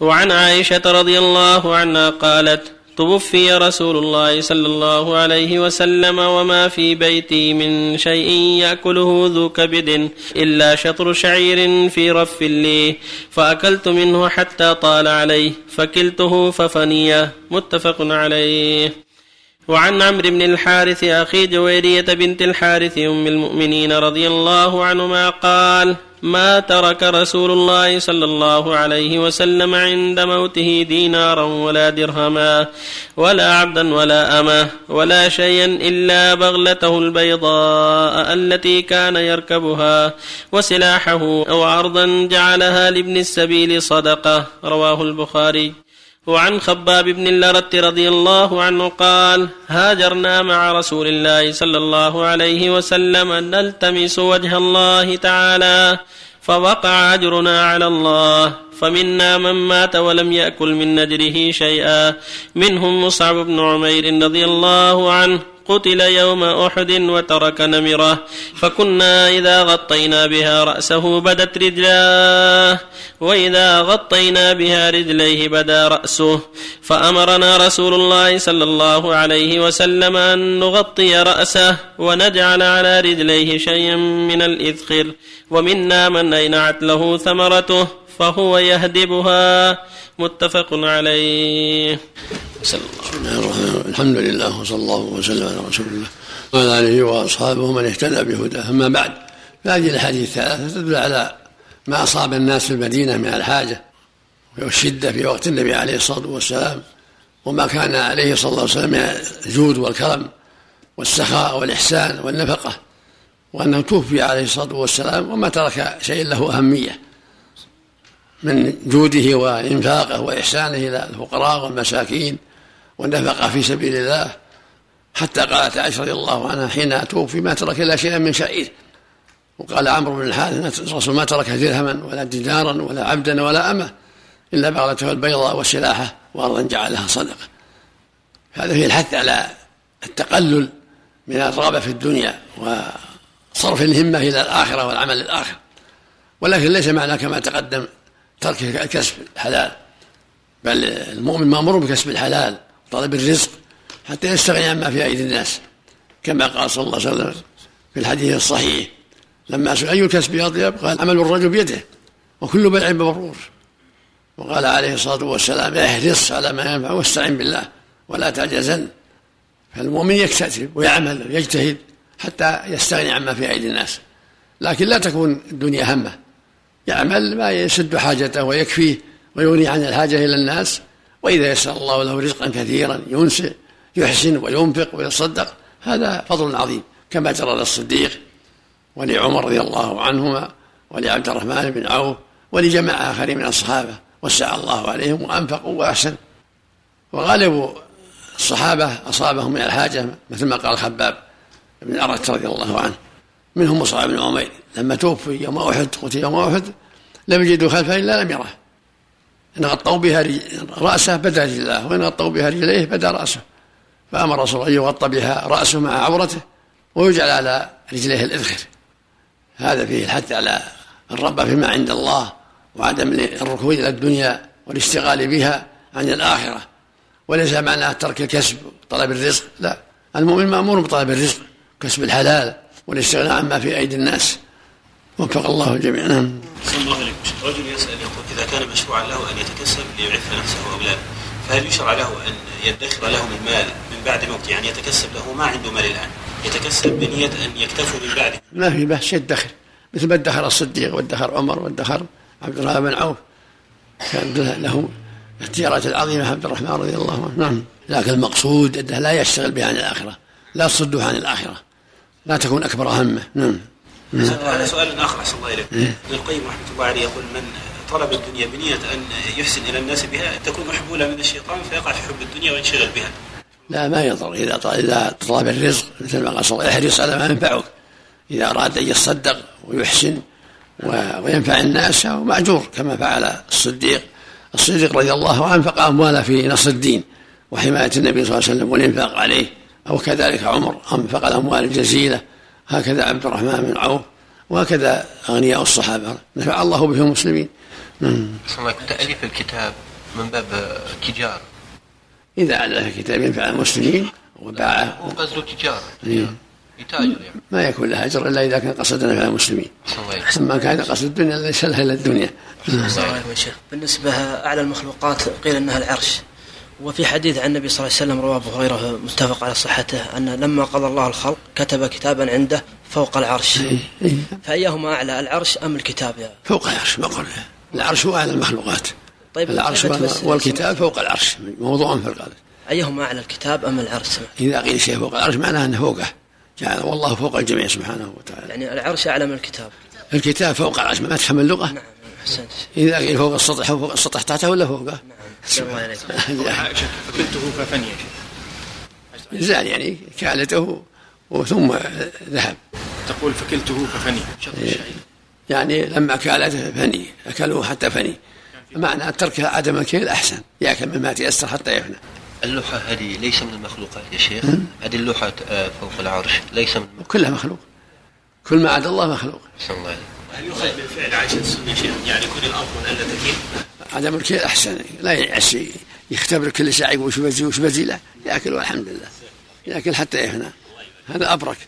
وعن عائشة رضي الله عنها قالت توفي رسول الله صلى الله عليه وسلم وما في بيتي من شيء يأكله ذو كبد إلا شطر شعير في رف لي فأكلت منه حتى طال عليه فكلته ففنيه متفق عليه. وعن عمرو بن الحارث أخي جويرية بنت الحارث أم المؤمنين رضي الله عنهما قال ما ترك رسول الله صلى الله عليه وسلم عند موته دينارا ولا درهما ولا عبدا ولا أمه ولا شيئا إلا بغلته البيضاء التي كان يركبها وسلاحه أو عرضا جعلها لابن السبيل صدقة. رواه البخاري. وعن خباب بن اللرت رضي الله عنه قال هاجرنا مع رسول الله صلى الله عليه وسلم نلتمس وجه الله تعالى فوقع أجرنا على الله فمنا من مات ولم يأكل من نجره شيئا منهم مصعب بن عمير رضي الله عنه قتل يوم أحد وترك نمرة. فكنا إذا غطينا بها رأسه بدت رجلاه. وإذا غطينا بها رجليه بدا رأسه. فأمرنا رسول الله صلى الله عليه وسلم أن نغطي رأسه ونجعل على رجليه شيئا من الاذخر ومنا من اينعت له ثمرته؟ فهو يهدبها. متفق عليه. الله الحمد لله وصلى الله وسلم على رسول الله. وعلى آله وأصحابه من اهتدى بهداه. أما بعد فهذه الأحاديث الثلاثة تدل على ما أصاب الناس في المدينة من الحاجة والشدة في وقت النبي عليه الصلاة والسلام وما كان عليه صلى الله عليه وسلم من الجود والكرم والسخاء والإحسان والنفقة وأنه توفي عليه الصلاة والسلام وما ترك شيء له أهمية. من جوده وإنفاقه وإحسانه إلى الفقراء والمساكين والنفقه في سبيل الله حتى قالت عائشة رضي الله عنها حين توفي ما ترك الا شيئا من شعير وقال عمرو بن الحارث الرسول ما ترك درهما ولا دينارا ولا عبدا ولا أمة إلا بغلته البيضاء وسلاحه وأرضا جعلها صدقة هذا فيه الحث على التقلل من الرغبة في الدنيا وصرف الهمة إلى الآخرة والعمل للاخره ولكن ليس معنى كما تقدم ترك كسب الحلال. بل المؤمن مأمور بكسب الحلال وطلب الرزق حتى يستغني عما في أيدي الناس. كما قال صلى الله عليه وسلم في الحديث الصحيح لما سئل أي الكسب أطيب؟ قال عمل الرجل بيده وكل بيع مبرور. وقال عليه الصلاة والسلام احرص على ما ينفع واستعن بالله ولا تعجزن. فالمؤمن يكتسب ويعمل ويجتهد حتى يستغني عما في أيدي الناس. لكن لا تكون الدنيا همة. يعمل ما يسد حاجته ويكفيه ويغني عن الحاجة إلى الناس وإذا يسر الله له رزقا كثيرا ينسئ يحسن وينفق ويتصدق هذا فضل عظيم كما جرى للصديق ولعمر رضي الله عنهما ولعبد الرحمن بن عوف ولجماعة آخرين من الصحابة وسع الله عليهم وأنفقوا وأحسن وغالب الصحابة أصابهم من الحاجة مثل ما قال خباب بن أرت رضي الله عنه. منهم مصعب بن عمير. لما توفي يوم أحد قتل يوم أحد لم يجدوا خلفه إلا لم يره. إن غطوا بها رأسه بدا رجلاه وإن غطوا بها رجليه بدا رأسه. فأمر الرسول أن يغطى بها رأسه مع عورته ويجعل على رجليه الاذخر هذا فيه الحث على الرغبه فيما عند الله وعدم الركود إلى الدنيا والاشتغال بها عن الآخرة. وليس معنى ترك الكسب وطلب الرزق لا. المؤمن مأمور بطلب الرزق كسب الحلال. والاستغناء عما في أيدي الناس. وفق الله الجميع نعم. الله عليكم رجل يسأل يقول إذا كان مشروعا له أن يتكسب ليعف نفسه لا فهل يشرع له أن يدخر له من مال من بعد موته؟ يعني يتكسب له ما عنده مال الآن يتكسب بنية أن يكتفوا من بعده ما في بأس يدخر. مثل ما ادخر الصديق وادخر عمر وادخر عبد الرحمن بن عوف. كان له التجارات العظيمة عبد الرحمن رضي الله عنه. نعم. لكن المقصود أنه لا يشتغل به عن الآخرة لا تصده عن الآخرة. لا تكون أكبر همه. نعم. هذا سؤال آخر أحسن الله إليك. ابن القيم رحمة الله عليه يقول من طلب الدنيا بنية أن يحسن إلى الناس بها تكون محبوله من الشيطان فيقع في حب الدنيا وينشغل بها. لا ما يضر. إذا طلب إذا طلب الرزق مثل ما قال صلى الله احرص على ما ينفعك؟ إذا أراد أن يتصدق ويحسن وينفع الناس فهو مأجور كما فعل الصديق. الصديق رضي الله عنه انفق امواله في نصر الدين وحماية النبي صلى الله عليه وسلم والإنفاق عليه. أو كذلك عمر. انفق الاموال الجزيلة. هكذا عبد الرحمن بن عوف. وهكذا أغنياء الصحابة. نفع الله بهم المسلمين. الله. تأليف الكتاب من باب تجارة. إذا على كتاب ينفع المسلمين وباعه هو قصده تجارة. إيه. يتاجر يعني ما يكون لها أجر إلا إذا كان قصد نفع المسلمين. أما كان قصد الدنيا ليس لها إلا الدنيا. بالنسبة أعلى المخلوقات قيل أنها العرش. وفي حديث عن النبي صلى الله عليه وسلم رواه أبو هريرة متفق على صحته أن لما قضى الله الخلق كتب كتابا عنده فوق العرش. إيه. فأيهما أعلى العرش أم الكتاب يا؟ فوق العرش ما قلنا. العرش هو أعلى المخلوقات. طيب العرش والكتاب فوق العرش موضوع في القلب أيهما أعلى الكتاب أم العرش. إذا قيل شيء فوق العرش معناه أنه فوقه. جعل والله فوق الجميع سبحانه وتعالى. يعني العرش أعلى من الكتاب. الكتاب فوق العرش ما تفهم اللغة؟ نعم أحسنت. إذا قيل فوق السطح فوق السطح تحته ولا فوقه؟ عليك عائشة فكلته ففني يا شيخ زال يعني كالته وثم ذهب. تقول فكلته ففني الشعير يعني لما كالته فني أكلوه حتى فني. معنى ترك عدم الكيل أحسن. يأكل مما تيسر حتى يفنى. اللوحة هذه ليس من المخلوقات يا شيخ. هذه اللوحة آه، فوق العرش. ليس من المخلوقات. كلها مخلوق. كل ما عدا الله مخلوق. أحسن الله إليك. هل يؤخذ من فعل عائشة السنة شيء يعني يكون الأفضل ألا تكيل عدم الكيل أحسن. لا يعس يختبر كل ساعة وش بزي وش بزي؟ له يأكل والحمد لله. يأكل حتى يفنى هذا أبرك.